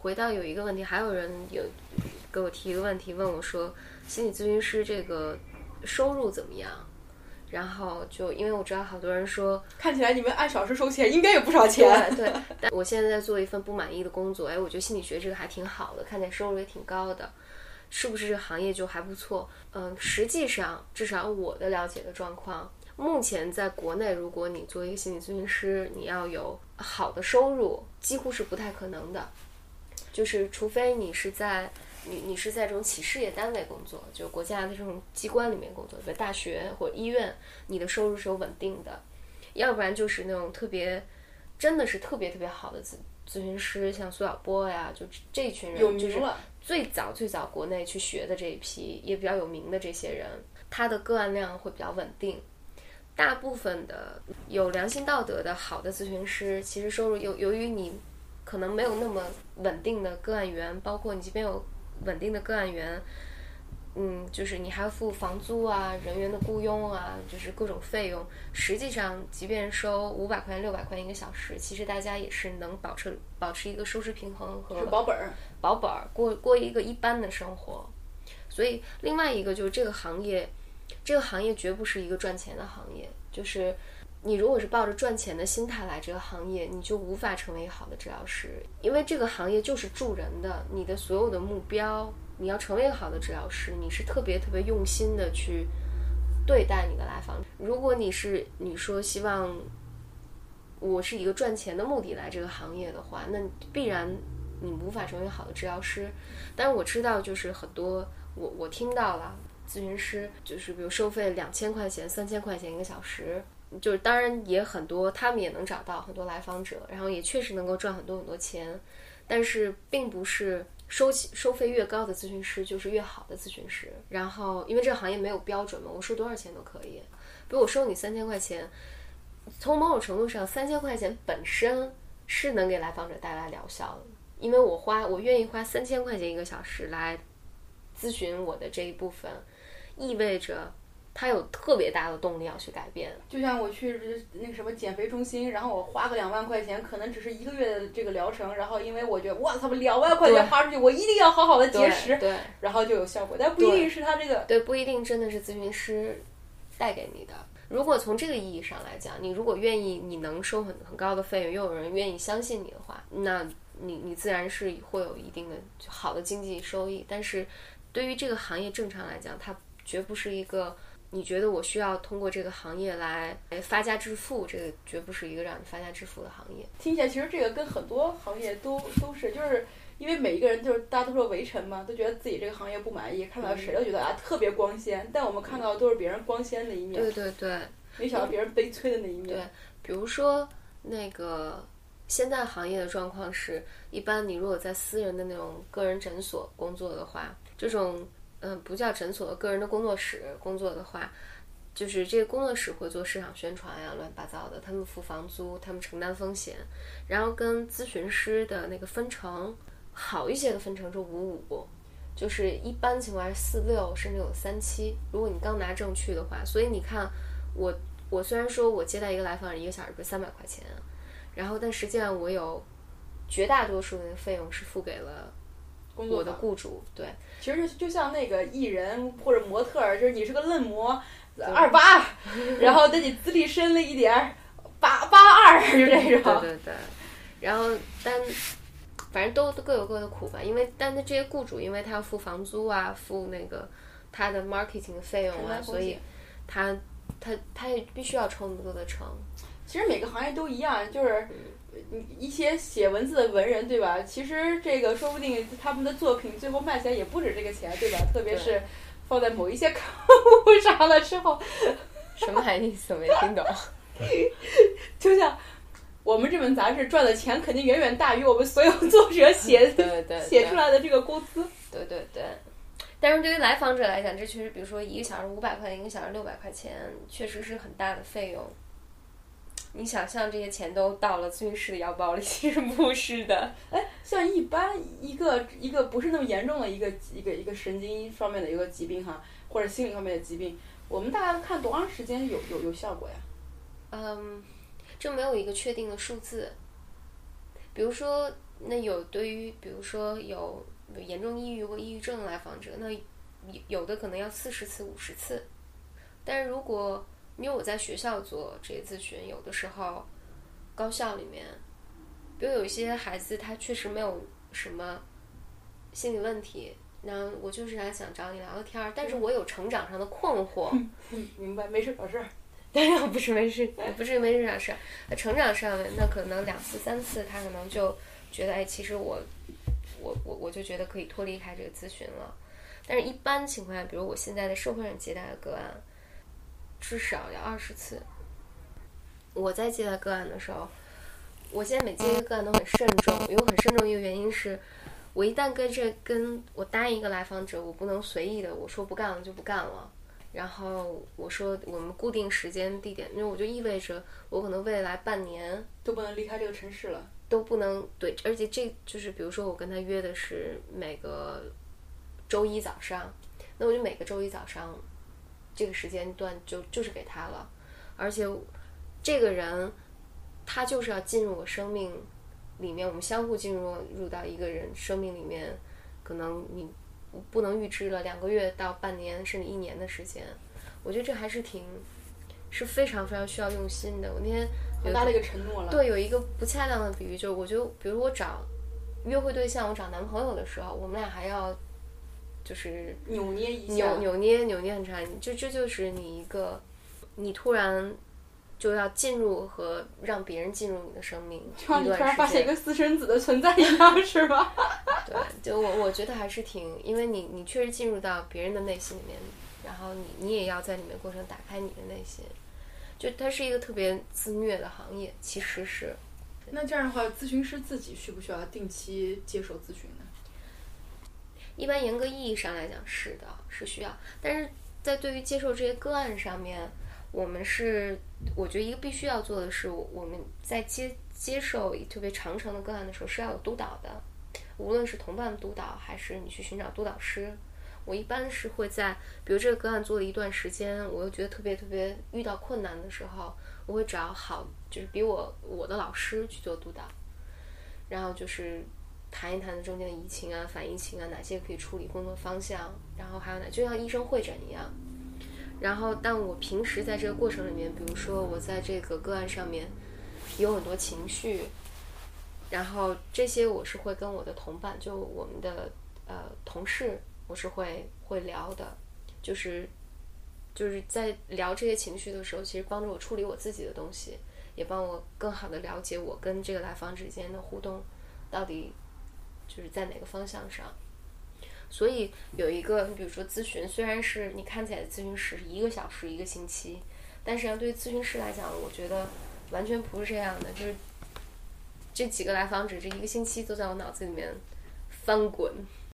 回到有一个问题，还有人有给我提一个问题，问我说，心理咨询师这个收入怎么样？然后就因为我知道好多人说，看起来你们按小时收钱，应该有不少钱。对，但我现在在做一份不满意的工作，哎，我觉得心理学这个还挺好的，看起来收入也挺高的，是不是这个行业就还不错？嗯，实际上，至少我的了解的状况，目前在国内，如果你做一个心理咨询师，你要有好的收入，几乎是不太可能的，就是除非你是在。你你是在这种企事业单位工作，就国家的这种机关里面工作，比如大学或医院，你的收入是有稳定的；要不然就是那种特别，真的是特别特别好的咨咨询师，像苏小波呀，就这群人，就是最早最早国内去学的这一批，也比较有名的这些人，他的个案量会比较稳定。大部分的有良心道德的好的咨询师，其实收入由由于你可能没有那么稳定的个案源，包括你即便有。稳定的个案源，嗯，就是你还要付房租啊、人员的雇佣啊，就是各种费用。实际上，即便收五百块钱、六百块钱一个小时，其实大家也是能保持保持一个收支平衡和保本儿、保本儿过过一个一般的生活。所以，另外一个就是这个行业，这个行业绝不是一个赚钱的行业，就是。你如果是抱着赚钱的心态来这个行业，你就无法成为好的治疗师，因为这个行业就是助人的。你的所有的目标，你要成为一个好的治疗师，你是特别特别用心的去对待你的来访。如果你是你说希望我是一个赚钱的目的来这个行业的话，那必然你无法成为好的治疗师。但是我知道，就是很多我我听到了咨询师，就是比如收费两千块钱、三千块钱一个小时。就是当然也很多，他们也能找到很多来访者，然后也确实能够赚很多很多钱，但是并不是收收费越高的咨询师就是越好的咨询师。然后因为这个行业没有标准嘛，我收多少钱都可以。比如我收你三千块钱，从某种程度上，三千块钱本身是能给来访者带来疗效的，因为我花我愿意花三千块钱一个小时来咨询我的这一部分，意味着。他有特别大的动力要去改变，就像我去那个什么减肥中心，然后我花个两万块钱，可能只是一个月的这个疗程，然后因为我觉得哇操，两万块钱花出去，我一定要好好的节食，对，然后就有效果，但不一定是他这个，对，不一定真的是咨询师带给你的。如果从这个意义上来讲，你如果愿意，你能收很很高的费用，又有人愿意相信你的话，那你你自然是会有一定的好的经济收益。但是对于这个行业正常来讲，它绝不是一个。你觉得我需要通过这个行业来发家致富？这个绝不是一个让你发家致富的行业。听起来其实这个跟很多行业都都是，就是因为每一个人就是大家都说围城嘛，都觉得自己这个行业不满意，看到谁都觉得啊特别光鲜。但我们看到的都是别人光鲜的一面。对对对。没想到别人悲催的那一面。对，比如说那个现在行业的状况是，一般你如果在私人的那种个人诊所工作的话，这种。嗯，不叫诊所，个人的工作室工作的话，就是这个工作室会做市场宣传呀，乱七八糟的。他们付房租，他们承担风险，然后跟咨询师的那个分成好一些的分成是五五，就是一般情况下四六，甚至有三七。如果你刚拿证去的话，所以你看我我虽然说我接待一个来访人一个小时是三百块钱，然后但实际上我有绝大多数的费用是付给了。我的雇主对，其实就像那个艺人或者模特儿，就是你是个嫩模，二八，然后等你资历深了一点儿，八八二，就这种。对对对，然后但反正都都各有各的苦吧，因为但是这些雇主，因为他要付房租啊，付那个他的 marketing 的费用啊，所以他他他也必须要抽那么多的成。其实每个行业都一样，就是。一些写文字的文人，对吧？其实这个说不定他们的作品最后卖起来也不止这个钱，对吧？特别是放在某一些刊物上了之后，什么意思？没听懂。就像我们这本杂志赚的钱，肯定远远大于我们所有作者写写出来的这个工资。对对对。但是对于来访者来讲，这确实，比如说一个小时五百块钱，一个小时六百块钱，确实是很大的费用。你想象这些钱都到了咨询师的腰包里，其实不是的。哎，像一般一个一个不是那么严重的一个一个一个神经方面的一个疾病哈，或者心理方面的疾病，我们大概看多长时间有有有效果呀？嗯，这没有一个确定的数字。比如说，那有对于比如说有有严重抑郁或抑郁症的来访者，那有有的可能要四十次、五十次。但是如果因为我在学校做职业咨询，有的时候高校里面，比如有一些孩子他确实没有什么心理问题，那我就是来想找你聊聊天儿，但是我有成长上的困惑。嗯，明白，没事找事儿。对呀，不是没事，不是没事找事儿。那成长上面，那可能两次、三次，他可能就觉得，哎，其实我，我，我，我就觉得可以脱离开这个咨询了。但是，一般情况下，比如我现在在社会上接待的个案，至少要二十次。我在接待个案的时候，我现在每接一个个案都很慎重，因为很慎重一个原因是，我一旦跟这跟我答应一个来访者，我不能随意的我说不干了就不干了。然后我说我们固定时间地点，因为我就意味着我可能未来半年都不能离开这个城市了，都不能对，而且这就是比如说我跟他约的是每个周一早上，那我就每个周一早上这个时间段就就是给他了，而且这个人他就是要进入我生命里面，我们相互进入入到一个人生命里面，可能你。不能预知了，两个月到半年甚至一年的时间，我觉得这还是挺，是非常非常需要用心的。我那天很大的一个承诺了。对，有一个不恰当的比喻，就是我觉得，比如我找约会对象，我找男朋友的时候，我们俩还要就是扭捏一下，扭扭捏扭捏很长，就这就是你一个，你突然。就要进入和让别人进入你的生命，就你突然发现一个私生子的存在一样，是吧？对，就我我觉得还是挺，因为你你确实进入到别人的内心里面，然后你你也要在里面过程打开你的内心，就它是一个特别自虐的行业，其实是。那这样的话，咨询师自己需不需要定期接受咨询呢？一般严格意义上来讲是的，是需要，但是在对于接受这些个案上面。我们是，我觉得一个必须要做的是，我们在接接受特别长程的个案的时候是要有督导的，无论是同伴督导还是你去寻找督导师。我一般是会在，比如这个个案做了一段时间，我又觉得特别特别遇到困难的时候，我会找好就是比我我的老师去做督导，然后就是谈一谈中间的移情啊、反移情啊，哪些可以处理工作方向，然后还有哪就像医生会诊一样。然后，但我平时在这个过程里面，比如说我在这个个案上面有很多情绪，然后这些我是会跟我的同伴，就我们的呃同事，我是会会聊的，就是就是在聊这些情绪的时候，其实帮助我处理我自己的东西，也帮我更好的了解我跟这个来访之间的互动到底就是在哪个方向上。所以有一个，你比如说咨询，虽然是你看起来咨询时一个小时一个星期，但实际上对于咨询师来讲，我觉得完全不是这样的。就是这几个来访者，这一个星期都在我脑子里面翻滚。